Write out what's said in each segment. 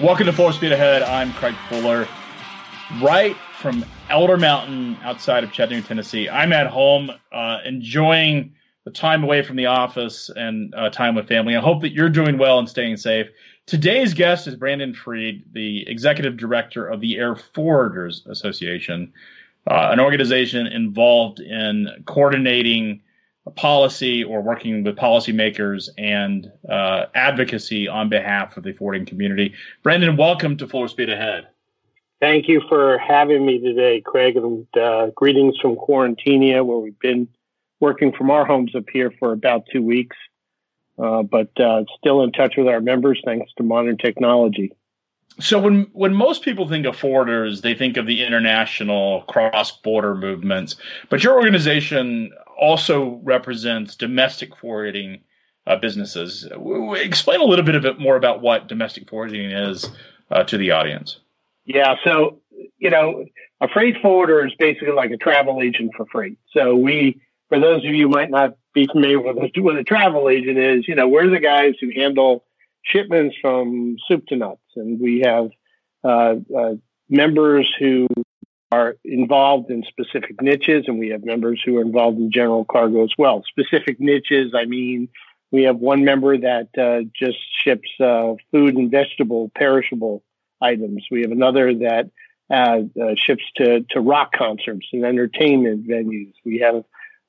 Welcome to Fuller Speed Ahead. I'm Craig Fuller, right from Elder Mountain outside of Chattanooga, Tennessee. I'm at home uh, enjoying the time away from the office and uh, time with family. I hope that you're doing well and staying safe. Today's guest is Brandon Fried, the executive director of the Air Forwarders Association, uh, an organization involved in coordinating policy or working with policymakers and uh, advocacy on behalf of the forwarding community. Brandon, welcome to Fuller Speed Ahead. Thank you for having me today, Craig, and uh, greetings from Quarantinia, where we've been working from our homes up here for about two weeks, uh, but uh, still in touch with our members thanks to modern technology. So when when most people think of forwarders, they think of the international cross-border movements, but your organization also represents domestic forwarding uh, businesses. Explain a little bit, a bit more about what domestic forwarding is uh, to the audience. Yeah, so you know, a freight forwarder is basically like a travel agent for freight. So we, for those of you might not be familiar with what a travel agent is, you know, we're the guys who handle shipments from soup to nuts, and we have uh, uh, members who are involved in specific niches, and we have members who are involved in general cargo as well. Specific niches, I mean, we have one member that uh, just ships uh, food and vegetable, perishable items. We have another that uh, uh, ships to, to rock concerts and entertainment venues. We have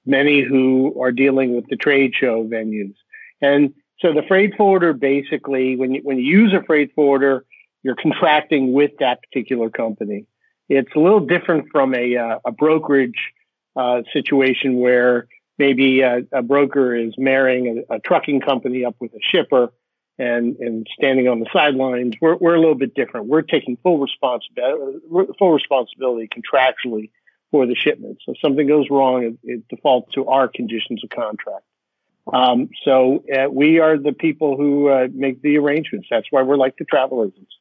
many who are dealing with the trade show venues. And so the freight forwarder basically, when you, when you use a freight forwarder, you're contracting with that particular company. It's a little different from a, uh, a brokerage uh, situation where maybe a, a, broker is marrying a, a, trucking company up with a shipper and, and standing on the sidelines. We're, we're a little bit different. We're taking full responsibility, full responsibility contractually for the shipment. So if something goes wrong, it, it defaults to our conditions of contract. Um, so uh, we are the people who uh, make the arrangements. That's why we're like the travel agents.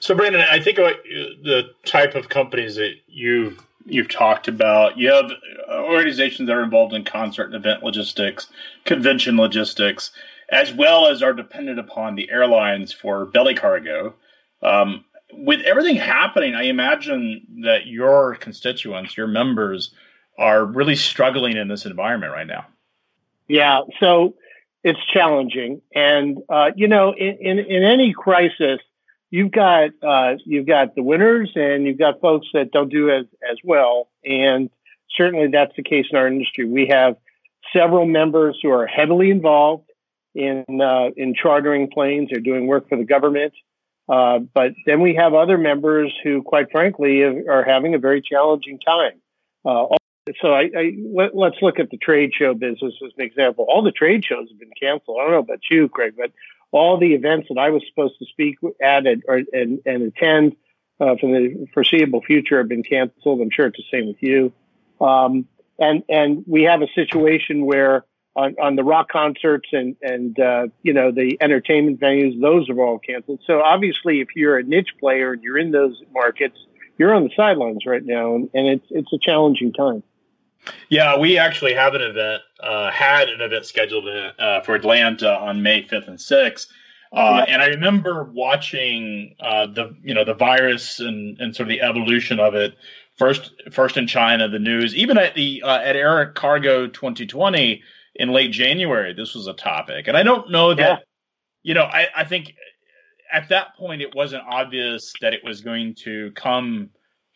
So, Brandon, I think about the type of companies that you've you've talked about. You have organizations that are involved in concert and event logistics, convention logistics, as well as are dependent upon the airlines for belly cargo. Um, with everything happening, I imagine that your constituents, your members, are really struggling in this environment right now. Yeah, so it's challenging, and uh, you know, in, in, in any crisis, you've got uh, you've got the winners and you've got folks that don't do as as well, and certainly that's the case in our industry. We have several members who are heavily involved in uh, in chartering planes or doing work for the government. Uh, but then we have other members who, quite frankly, are having a very challenging time. Uh, so I, I let, us look at the trade show business as an example. All the trade shows have been canceled. I don't know about you, Craig, but all the events that I was supposed to speak at and, or, and, and attend uh, for the foreseeable future have been canceled. I'm sure it's the same with you. Um, and and we have a situation where on, on the rock concerts and and uh, you know the entertainment venues, those are all canceled. So obviously, if you're a niche player and you're in those markets, you're on the sidelines right now, and, and it's it's a challenging time. Yeah, we actually have an event, uh, had an event scheduled uh, for Atlanta on May 5th and 6th. Uh, and I remember watching uh, the you know the virus and, and sort of the evolution of it first first in China the news even at the uh, at Air Cargo 2020 in late January this was a topic and I don't know that yeah. you know I, I think at that point it wasn't obvious that it was going to come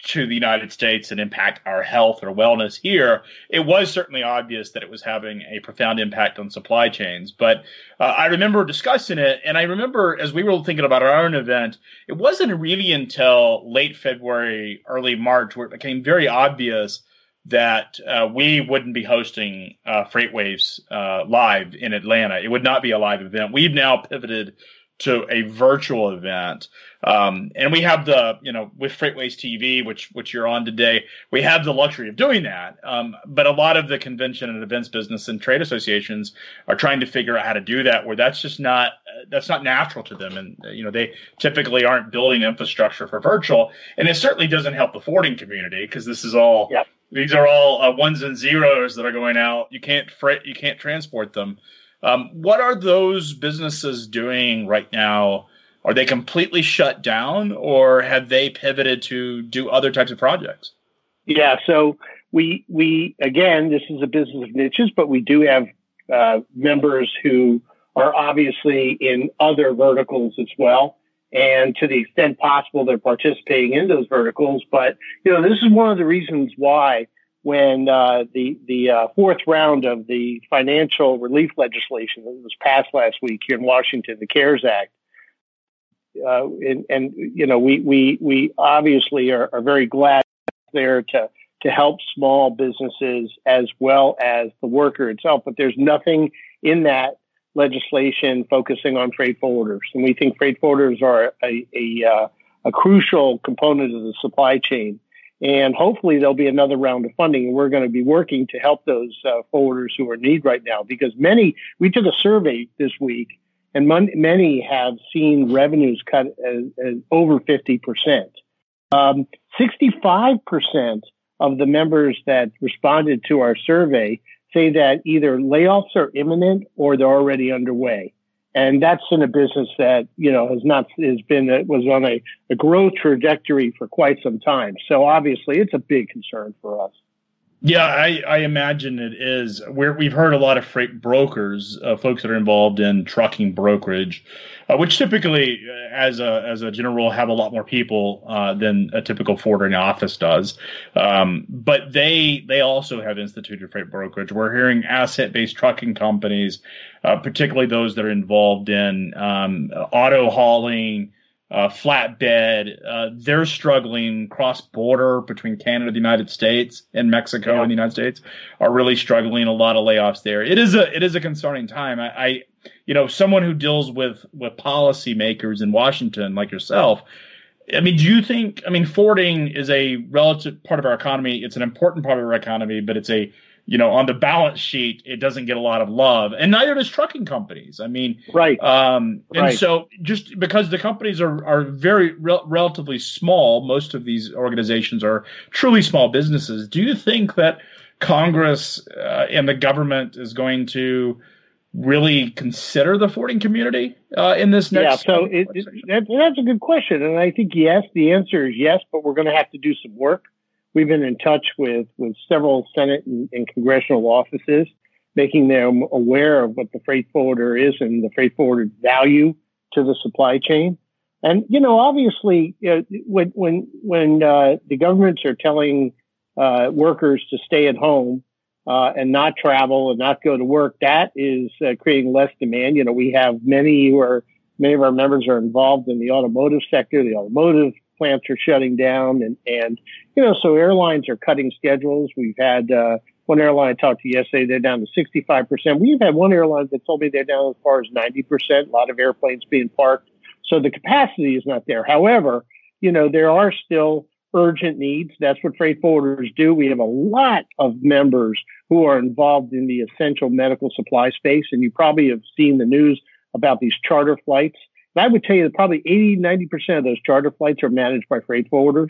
to the United States and impact our health or wellness here, it was certainly obvious that it was having a profound impact on supply chains. But uh, I remember discussing it, and I remember as we were thinking about our own event, it wasn't really until late February, early March, where it became very obvious that uh, we wouldn't be hosting uh, FreightWaves uh, live in Atlanta. It would not be a live event. We've now pivoted to a virtual event. Um, and we have the, you know, with FreightWaves TV, which which you're on today, we have the luxury of doing that. Um, but a lot of the convention and events business and trade associations are trying to figure out how to do that, where that's just not that's not natural to them, and you know they typically aren't building infrastructure for virtual, and it certainly doesn't help the forwarding community because this is all. Yep. These are all uh, ones and zeros that are going out. You can't freight, you can't transport them. Um, what are those businesses doing right now are they completely shut down, or have they pivoted to do other types of projects? Yeah, so we we again, this is a business of niches, but we do have uh, members who are obviously in other verticals as well. And to the extent possible, they're participating in those verticals. But, you know, this is one of the reasons why when uh, the, the uh, fourth round of the financial relief legislation that was passed last week here in Washington, the CARES Act, uh, and, and, you know, we, we, we obviously are, are very glad there to, to help small businesses as well as the worker itself. But there's nothing in that legislation focusing on freight forwarders, and we think freight forwarders are a a, uh, a crucial component of the supply chain. And hopefully there'll be another round of funding, and we're going to be working to help those uh, forwarders who are in need right now. Because many, we took a survey this week, and mon- many have seen revenues cut as, as over fifty percent. Um, Sixty-five percent of the members that responded to our survey say that either layoffs are imminent or they're already underway. And that's in a business that, you know, has not, has been, was on a, a growth trajectory for quite some time. So obviously it's a big concern for us. Yeah, I, I imagine it is. We've heard a lot of freight brokers, uh, folks that are involved in trucking brokerage, uh, which typically, uh, as a as a general rule, have a lot more people uh, than a typical forwarding office does. Um, but they they also have instituted freight brokerage. We're hearing asset based trucking companies, uh, particularly those that are involved in um, auto hauling uh, flatbed. Uh, they're struggling cross border between Canada, the United States, and Mexico yeah. and the United States are really struggling. A lot of layoffs there. It is a it is a concerning time. I, I you know, someone who deals with with policymakers in Washington like yourself. I mean, do you think? I mean, forwarding is a relative part of our economy. It's an important part of our economy, but it's a you know, on the balance sheet, it doesn't get a lot of love, and neither does trucking companies. I mean, right. Um, and right. so, just because the companies are are very re- relatively small, most of these organizations are truly small businesses. Do you think that Congress uh, and the government is going to really consider the forwarding community uh, in this next? Yeah, so it, it, that, that's a good question, and I think yes. The answer is yes, but we're going to have to do some work. We've been in touch with, with several Senate and, and congressional offices, making them aware of what the freight forwarder is and the freight forwarder value to the supply chain. And, you know, obviously, uh, when, when, when uh, the governments are telling uh, workers to stay at home uh, and not travel and not go to work, that is uh, creating less demand. You know, we have many who are, many of our members are involved in the automotive sector, the automotive plants are shutting down and, and, you know, so airlines are cutting schedules. We've had, uh, one airline I talked to yesterday, they're down to 65%. We've had one airline that told me they're down as far as 90%, a lot of airplanes being parked. So the capacity is not there. However, you know, there are still urgent needs. That's what freight forwarders do. We have a lot of members who are involved in the essential medical supply space. And you probably have seen the news about these charter flights and I would tell you that probably 80, 90% of those charter flights are managed by freight forwarders.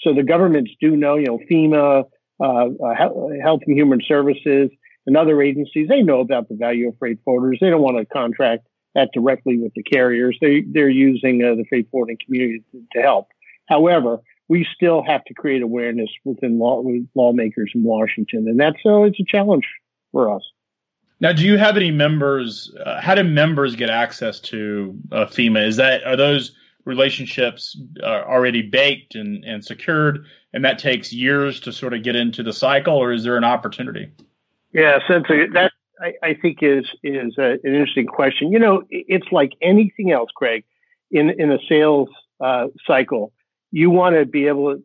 So the governments do know, you know, FEMA, uh, uh, Health and Human Services, and other agencies, they know about the value of freight forwarders. They don't want to contract that directly with the carriers. They, they're using uh, the freight forwarding community to, to, help. However, we still have to create awareness within law, with lawmakers in Washington. And that's, uh, it's a challenge for us. Now, do you have any members? Uh, how do members get access to uh, FEMA? Is that are those relationships uh, already baked and, and secured, and that takes years to sort of get into the cycle, or is there an opportunity? Yeah, so that I, I, think is is a, an interesting question. You know, it's like anything else, Craig, in in a sales uh, cycle you want to be able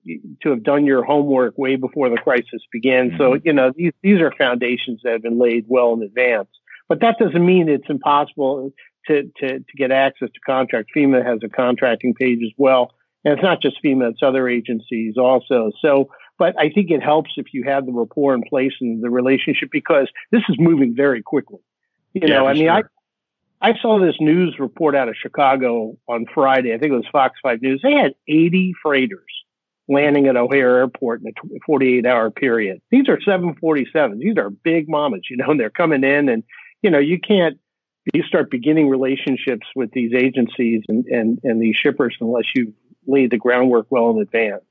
to have done your homework way before the crisis began. Mm-hmm. So, you know, these, these are foundations that have been laid well in advance. But that doesn't mean it's impossible to, to, to get access to contract. FEMA has a contracting page as well. And it's not just FEMA, it's other agencies also. So, but I think it helps if you have the rapport in place and the relationship because this is moving very quickly. You yeah, know, I mean, sure. I, I saw this news report out of Chicago on Friday. I think it was Fox 5 News. They had 80 freighters landing at O'Hare Airport in a 48 hour period. These are 747s. These are big mamas, you know, and they're coming in and, you know, you can't, you start beginning relationships with these agencies and, and, and these shippers unless you lay the groundwork well in advance.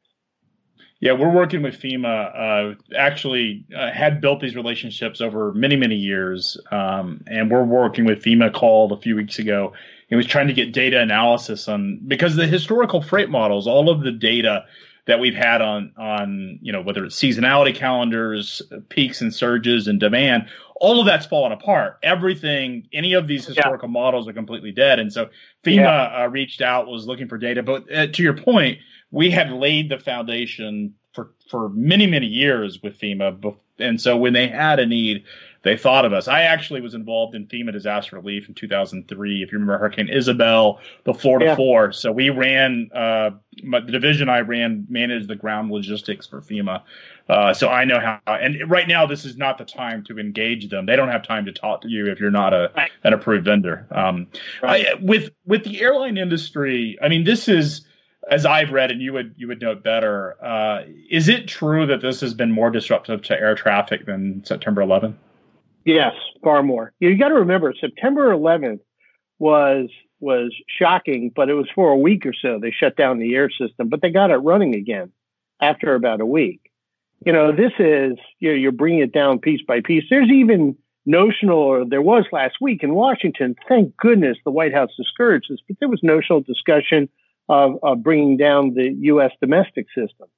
Yeah, we're working with FEMA. Uh, actually, uh, had built these relationships over many, many years, um, and we're working with FEMA. Called a few weeks ago. He was trying to get data analysis on because the historical freight models, all of the data that we've had on on you know whether it's seasonality calendars, peaks and surges and demand, all of that's fallen apart. Everything, any of these historical yeah. models are completely dead. And so FEMA yeah. uh, reached out, was looking for data. But uh, to your point, we had laid the foundation for for many many years with FEMA, and so when they had a need, they thought of us. I actually was involved in FEMA disaster relief in 2003. If you remember Hurricane Isabel, the Florida yeah. Four. So we ran uh, the division I ran managed the ground logistics for FEMA. Uh, so I know how. And right now, this is not the time to engage them. They don't have time to talk to you if you're not a an approved vendor. Um, right. I, with with the airline industry, I mean, this is as I've read, and you would you would note better, uh, is it true that this has been more disruptive to air traffic than September 11th? Yes, far more. You got to remember, September 11th was was shocking, but it was for a week or so. They shut down the air system, but they got it running again after about a week. You know, this is you know, you're bringing it down piece by piece. There's even notional, or there was last week in Washington. Thank goodness the White House discouraged this, but there was notional discussion of, of bringing down the U.S. domestic system.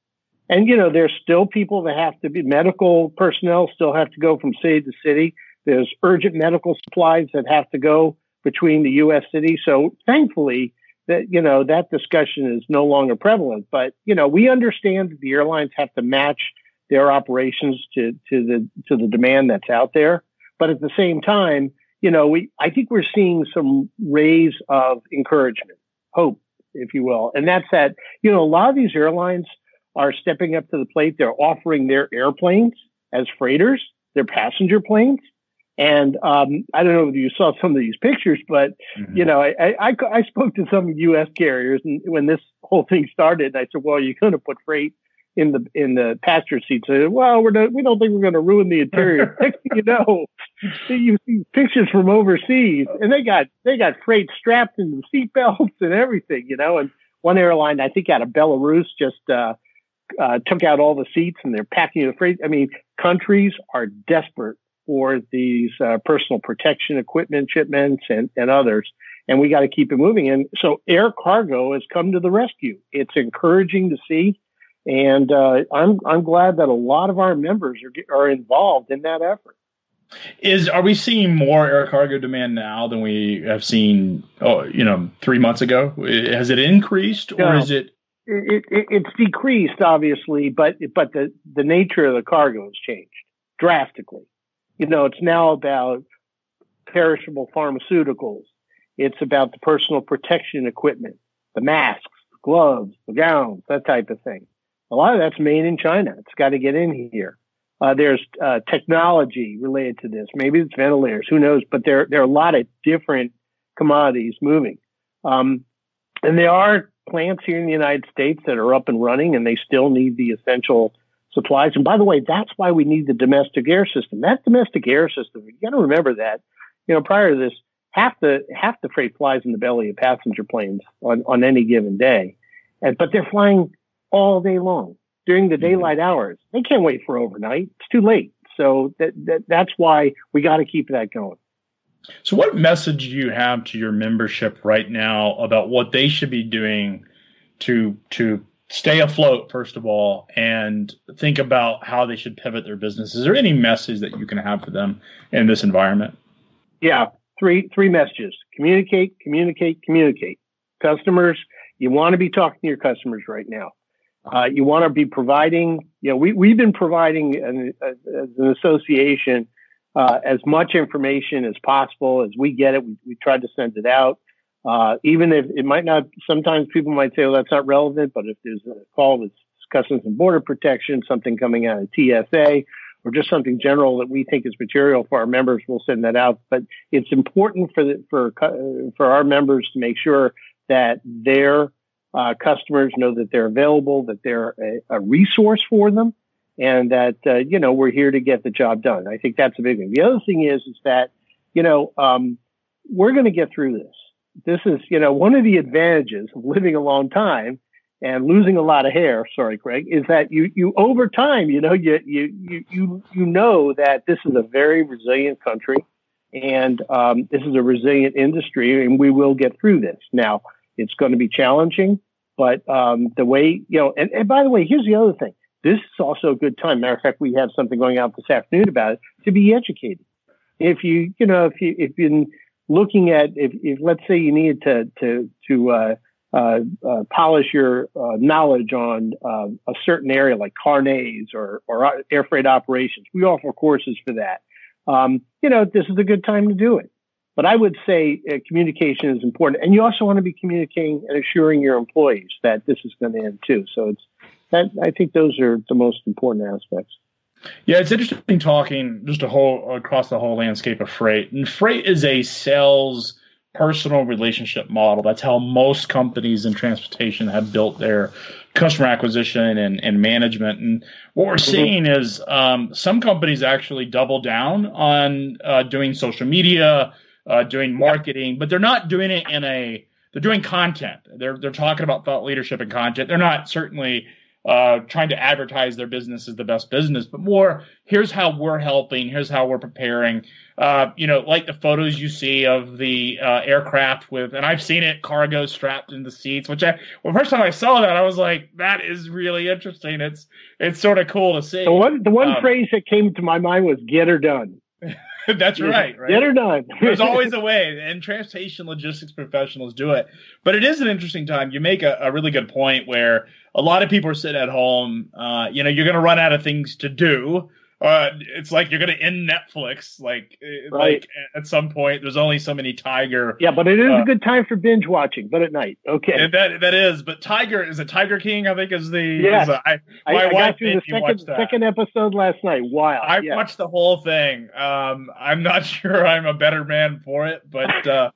And, you know, there's still people that have to be medical personnel still have to go from city to city. There's urgent medical supplies that have to go between the U.S. cities. So thankfully, that you know that discussion is no longer prevalent. But you know, we understand that the airlines have to match their operations to to the to the demand that's out there. But at the same time, you know, we I think we're seeing some rays of encouragement, hope if you will. And that's that, you know, a lot of these airlines are stepping up to the plate. They're offering their airplanes as freighters, their passenger planes. And um, I don't know if you saw some of these pictures, but mm-hmm. you know, I, I, I spoke to some U.S. carriers, and when this whole thing started, I said, "Well, you're going to put freight in the in the passenger seats. I said, well, we're not, we don't think we're going to ruin the interior. Next thing you know, you see pictures from overseas, and they got they got freight strapped into the seat belts and everything, you know. And one airline, I think out of Belarus, just uh, uh, took out all the seats and they're packing the freight. I mean, countries are desperate for these uh, personal protection equipment shipments and, and others. And we got to keep it moving. And so air cargo has come to the rescue. It's encouraging to see and uh, I'm I'm glad that a lot of our members are are involved in that effort. Is are we seeing more air cargo demand now than we have seen? Oh, you know, three months ago. Has it increased or no, is it? It, it? It's decreased, obviously, but but the the nature of the cargo has changed drastically. You know, it's now about perishable pharmaceuticals. It's about the personal protection equipment, the masks, the gloves, the gowns, that type of thing. A lot of that's made in China. It's got to get in here. Uh, there's uh, technology related to this. Maybe it's ventilators. Who knows? But there there are a lot of different commodities moving. Um, and there are plants here in the United States that are up and running, and they still need the essential supplies. And by the way, that's why we need the domestic air system. That domestic air system, you got to remember that. You know, prior to this, half the half the freight flies in the belly of passenger planes on on any given day, and but they're flying all day long during the mm-hmm. daylight hours. They can't wait for overnight. It's too late. So that, that that's why we got to keep that going. So, what message do you have to your membership right now about what they should be doing to to stay afloat, first of all, and think about how they should pivot their business? Is there any message that you can have for them in this environment? Yeah, three three messages: communicate, communicate, communicate. Customers, you want to be talking to your customers right now. Uh, you want to be providing, you know, we, we've been providing an, as an association uh, as much information as possible as we get it. We, we try to send it out. Uh, even if it might not, sometimes people might say, well, that's not relevant, but if there's a call with Customs and Border Protection, something coming out of TSA, or just something general that we think is material for our members, we'll send that out. But it's important for the, for for our members to make sure that their uh, customers know that they're available, that they're a, a resource for them, and that uh, you know we're here to get the job done. I think that's a big thing. The other thing is is that you know um, we're going to get through this. This is, you know, one of the advantages of living a long time and losing a lot of hair. Sorry, Craig, is that you, you over time, you know, you, you, you, you, you know that this is a very resilient country and um, this is a resilient industry and we will get through this. Now, it's going to be challenging, but um, the way, you know, and, and by the way, here's the other thing. This is also a good time. Matter of fact, we have something going out this afternoon about it to be educated. If you, you know, if you, if you're looking at, if, if let's say you needed to, to, to, uh, uh, uh, polish your uh, knowledge on uh, a certain area like carnets or, or air freight operations. We offer courses for that. Um, you know, this is a good time to do it. But I would say uh, communication is important, and you also want to be communicating and assuring your employees that this is going to end too. So it's that I think those are the most important aspects. Yeah, it's interesting talking just a whole across the whole landscape of freight. And freight is a sales personal relationship model. That's how most companies in transportation have built their customer acquisition and, and management. And what we're mm-hmm. seeing is um, some companies actually double down on uh, doing social media, uh, doing marketing, but they're not doing it in a they're doing content. They're they're talking about thought leadership and content. They're not certainly uh, trying to advertise their business as the best business, but more here's how we're helping, here's how we're preparing. Uh, you know, like the photos you see of the uh, aircraft with, and I've seen it, cargo strapped in the seats. Which I, well, first time I saw that, I was like, that is really interesting. It's it's sort of cool to see. The one the one um, phrase that came to my mind was "get her done." That's right, right. Get her done. There's always a way, and transportation logistics professionals do it. But it is an interesting time. You make a, a really good point where a lot of people are sitting at home. Uh, you know, you're going to run out of things to do. Uh, it's like you're going to end Netflix. Like, eh, right. like at some point, there's only so many Tiger. Yeah, but it is uh, a good time for binge watching, but at night. Okay, and that that is. But Tiger is a Tiger King. I think is the. Yeah, I, my I, I wife the second, second episode last night. Wow, I yeah. watched the whole thing. Um, I'm not sure I'm a better man for it, but uh,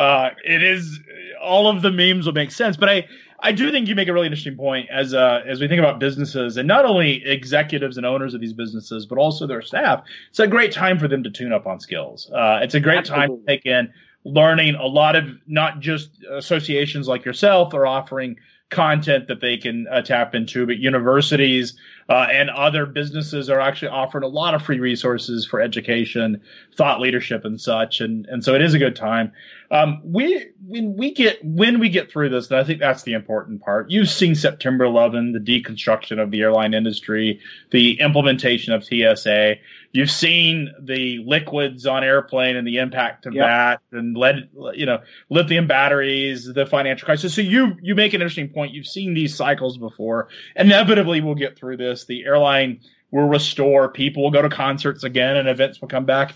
uh, it is all of the memes will make sense. But I I do think you make a really interesting point as uh, as we think about businesses and not only executives and owners of these businesses, but also their staff. It's a great time for them to tune up on skills. Uh, it's a great Absolutely. time to take in learning a lot of not just associations like yourself are offering content that they can uh, tap into, but universities uh, and other businesses are actually offering a lot of free resources for education, thought leadership, and such. And and so it is a good time. Um, we when we get when we get through this, and I think that's the important part. You've seen September 11, the deconstruction of the airline industry, the implementation of TSA. You've seen the liquids on airplane and the impact of yep. that, and lead, you know, lithium batteries, the financial crisis. So you you make an interesting point. You've seen these cycles before. Inevitably, we'll get through this. The airline will restore. People will go to concerts again, and events will come back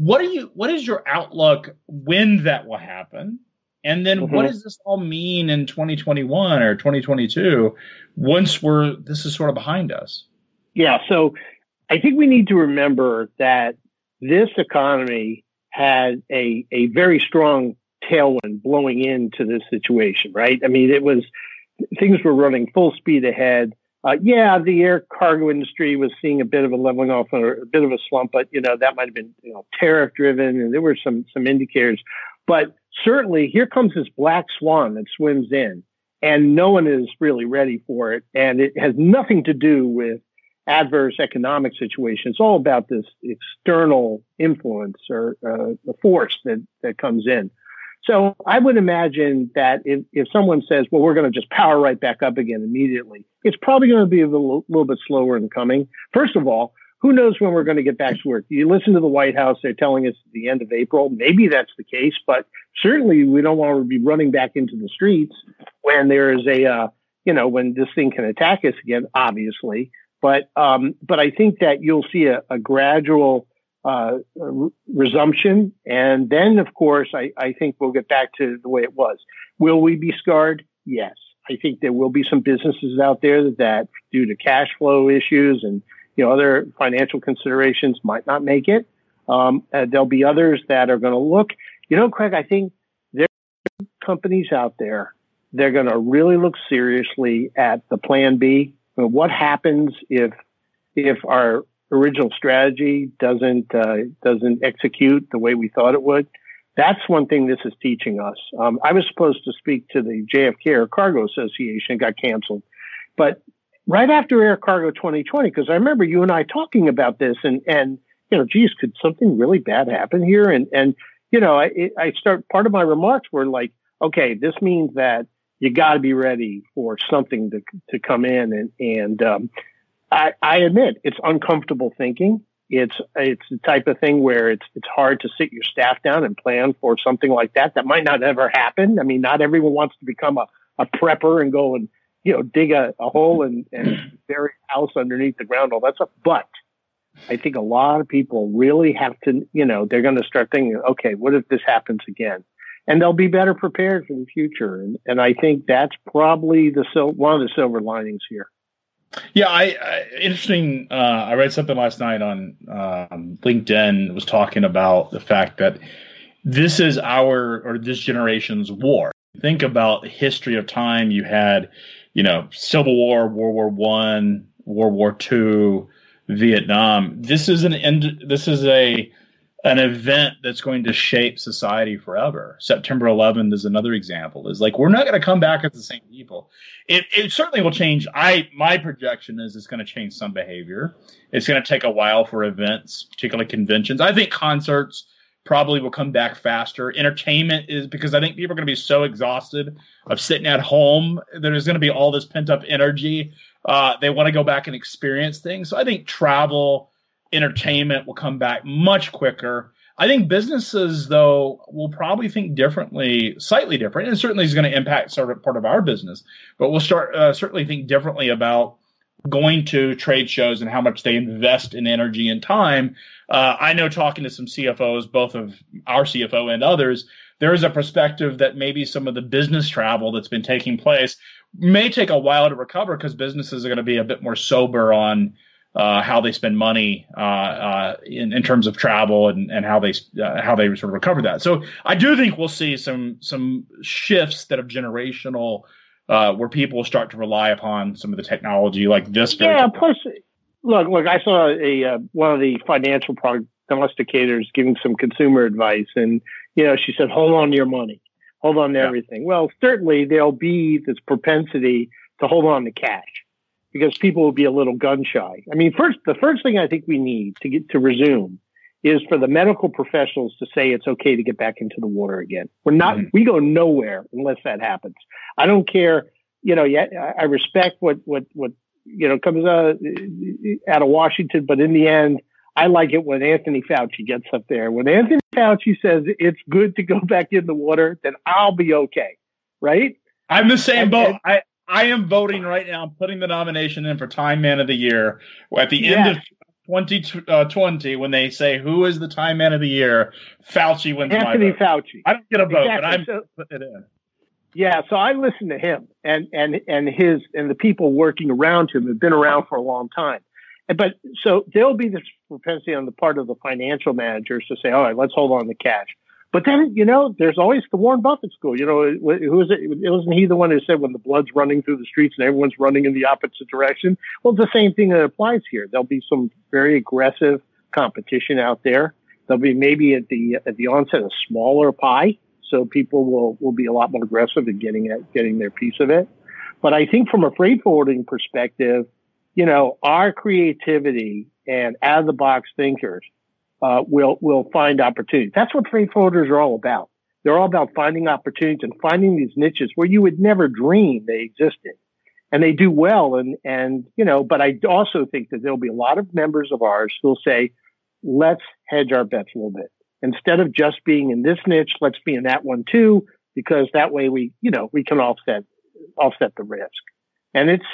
what are you what is your outlook when that will happen and then mm-hmm. what does this all mean in 2021 or 2022 once we're this is sort of behind us yeah so i think we need to remember that this economy had a a very strong tailwind blowing into this situation right? I mean it was things were running full speed ahead. Uh, yeah, the air cargo industry was seeing a bit of a leveling off or a bit of a slump, but you know that might have been you know tariff driven, and there were some some indicators. But certainly, here comes this black swan that swims in, and no one is really ready for it, and it has nothing to do with adverse economic situation. It's all about this external influence or uh, the force that that comes in. So I would imagine that if, if someone says, well, we're going to just power right back up again immediately, it's probably going to be a little, little bit slower in coming. First of all, who knows when we're going to get back to work? You listen to the White House, they're telling us the end of April. Maybe that's the case, but certainly we don't want to be running back into the streets when there is a, uh, you know, when this thing can attack us again, obviously. But, um, but I think that you'll see a, a gradual, uh, resumption. And then, of course, I, I think we'll get back to the way it was. Will we be scarred? Yes. I think there will be some businesses out there that, due to cash flow issues and you know other financial considerations, might not make it. Um, there'll be others that are going to look. You know, Craig, I think there are companies out there. They're going to really look seriously at the Plan B. What happens if if our original strategy doesn't uh, doesn't execute the way we thought it would. That's one thing this is teaching us. Um, I was supposed to speak to the JFK Air Cargo Association, got canceled, but right after Air Cargo 2020, because I remember you and I talking about this, and and you know, geez, could something really bad happen here? And and you know, I, I start part of my remarks were like, okay, this means that you got to be ready for something to to come in, and and um, I, I admit it's uncomfortable thinking. It's it's the type of thing where it's it's hard to sit your staff down and plan for something like that. That might not ever happen. I mean, not everyone wants to become a, a prepper and go and you know dig a, a hole and, and bury a house underneath the ground, all that stuff. But I think a lot of people really have to, you know, they're going to start thinking, okay, what if this happens again? And they'll be better prepared for the future. And, and I think that's probably the one of the silver linings here. Yeah, I, I interesting. Uh, I read something last night on um, LinkedIn. Was talking about the fact that this is our or this generation's war. Think about history of time. You had, you know, Civil War, World War One, World War Two, Vietnam. This is an end. This is a an event that's going to shape society forever. September 11th is another example. Is like we're not going to come back as the same people. It, it certainly will change. I my projection is it's going to change some behavior. It's going to take a while for events, particularly conventions. I think concerts probably will come back faster. Entertainment is because I think people are going to be so exhausted of sitting at home. There's going to be all this pent up energy. Uh, they want to go back and experience things. So I think travel entertainment will come back much quicker. I think businesses, though, will probably think differently, slightly different, and certainly is going to impact sort of part of our business. But we'll start uh, certainly think differently about going to trade shows and how much they invest in energy and time. Uh, I know talking to some CFOs, both of our CFO and others, there is a perspective that maybe some of the business travel that's been taking place may take a while to recover because businesses are going to be a bit more sober on uh, how they spend money uh, uh, in, in terms of travel and, and how they uh, how they sort of recover that. So I do think we'll see some some shifts that are generational, uh, where people will start to rely upon some of the technology like this. Yeah. Plus, look, look, I saw a uh, one of the financial prognosticators giving some consumer advice, and you know, she said, "Hold on to your money, hold on to yeah. everything." Well, certainly there'll be this propensity to hold on to cash because people will be a little gun shy. I mean, first, the first thing I think we need to get to resume is for the medical professionals to say it's okay to get back into the water again. We're not, mm-hmm. we go nowhere unless that happens. I don't care, you know, yeah, I respect what, what, what, you know, comes out, out of Washington, but in the end, I like it when Anthony Fauci gets up there. When Anthony Fauci says it's good to go back in the water, then I'll be okay. Right? I'm the same and, boat. And, I, I am voting right now. I'm putting the nomination in for Time Man of the Year. At the end of 2020, uh, when they say who is the Time Man of the Year, Fauci wins. Anthony Fauci. I don't get a vote, exactly. but I'm so, putting it in. Yeah, so I listen to him, and and and his and the people working around him have been around for a long time. But so there'll be this propensity on the part of the financial managers to say, "All right, let's hold on to cash." But then, you know, there's always the Warren Buffett school. You know, who was it? It wasn't he the one who said when the blood's running through the streets and everyone's running in the opposite direction? Well, the same thing that applies here. There'll be some very aggressive competition out there. There'll be maybe at the at the onset a smaller pie, so people will will be a lot more aggressive in getting it, getting their piece of it. But I think from a freight forwarding perspective, you know, our creativity and out of the box thinkers uh, will will find opportunities. That's what freight forwarders are all about. They're all about finding opportunities and finding these niches where you would never dream they existed, and they do well. And and you know, but I also think that there'll be a lot of members of ours who'll say, "Let's hedge our bets a little bit. Instead of just being in this niche, let's be in that one too, because that way we you know we can offset offset the risk." And it's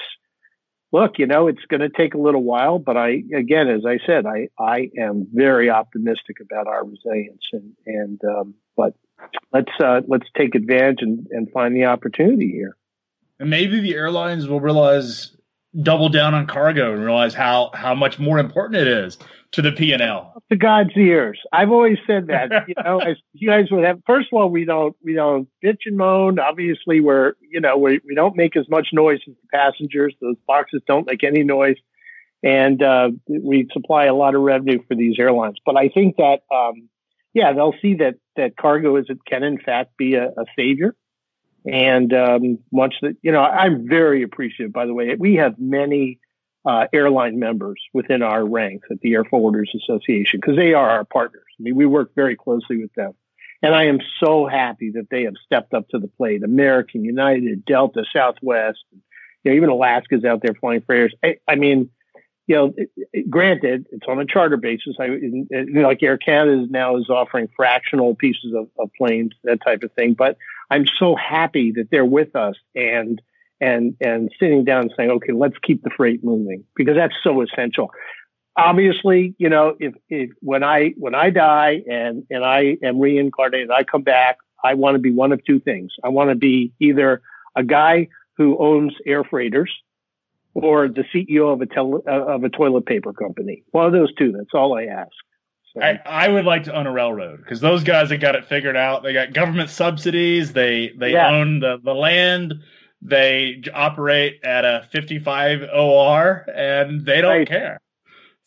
look, you know, it's going to take a little while, but I, again, as I said, I, I am very optimistic about our resilience and, and, um, but let's, uh, let's take advantage and, and find the opportunity here. And maybe the airlines will realize double down on cargo and realize how how much more important it is to the P and L. To God's ears, I've always said that. You know, as you guys would have. First of all, we don't we don't bitch and moan. Obviously, we're you know we we don't make as much noise as the passengers. Those boxes don't make any noise, and uh, we supply a lot of revenue for these airlines. But I think that um, yeah, they'll see that that cargo is it can in fact be a, a savior. And um, much that you know, I'm very appreciative. By the way, we have many uh, airline members within our ranks at the Air Forwarders Association because they are our partners. I mean, we work very closely with them. And I am so happy that they have stepped up to the plate. American, United, Delta, Southwest, you know, even Alaska's out there flying freighters. I, I mean, you know, granted, it's on a charter basis. I, like Air Canada is now is offering fractional pieces of, of planes, that type of thing. But I'm so happy that they're with us and and and sitting down and saying, okay, let's keep the freight moving because that's so essential. Obviously, you know, if, if when I when I die and and I am reincarnated, I come back, I want to be one of two things. I want to be either a guy who owns air freighters or the CEO of a tel- of a toilet paper company. One of those two. That's all I ask. So. I, I, would like to own a railroad because those guys have got it figured out. They got government subsidies. They they yeah. own the, the land. They operate at a 55 OR and they don't right. care.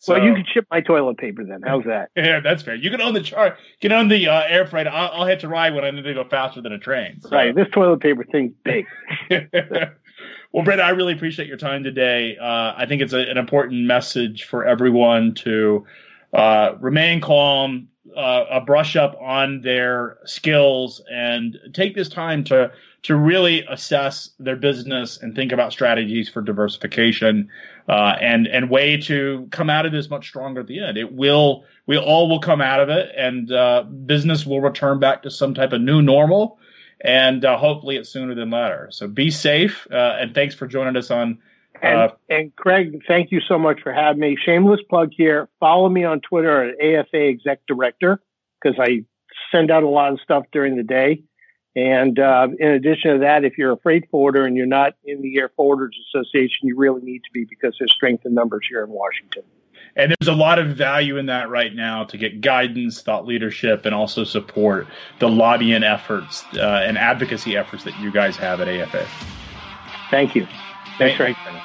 So, well, you can ship my toilet paper then. How's that? Yeah, that's fair. You can own the chart. You can own the uh, air freight. I'll, I'll hit to ride when I need to go faster than a train. So. Right. This toilet paper thing's big. well, Brent, I really appreciate your time today. Uh, I think it's a, an important message for everyone to uh, remain calm, uh, a brush up on their skills, and take this time to to really assess their business and think about strategies for diversification uh, and and way to come out of this much stronger at the end. It will we all will come out of it, and uh, business will return back to some type of new normal, and uh, hopefully it's sooner than later. So be safe, uh, and thanks for joining us on. Uh, and, and Craig, thank you so much for having me. Shameless plug here. Follow me on Twitter at AFA Exec Director because I send out a lot of stuff during the day. And uh, in addition to that, if you're a freight forwarder and you're not in the Air Forwarders Association, you really need to be because there's strength in numbers here in Washington. And there's a lot of value in that right now to get guidance, thought leadership, and also support the lobbying efforts uh, and advocacy efforts that you guys have at AFA. Thank you. Thanks, Thank-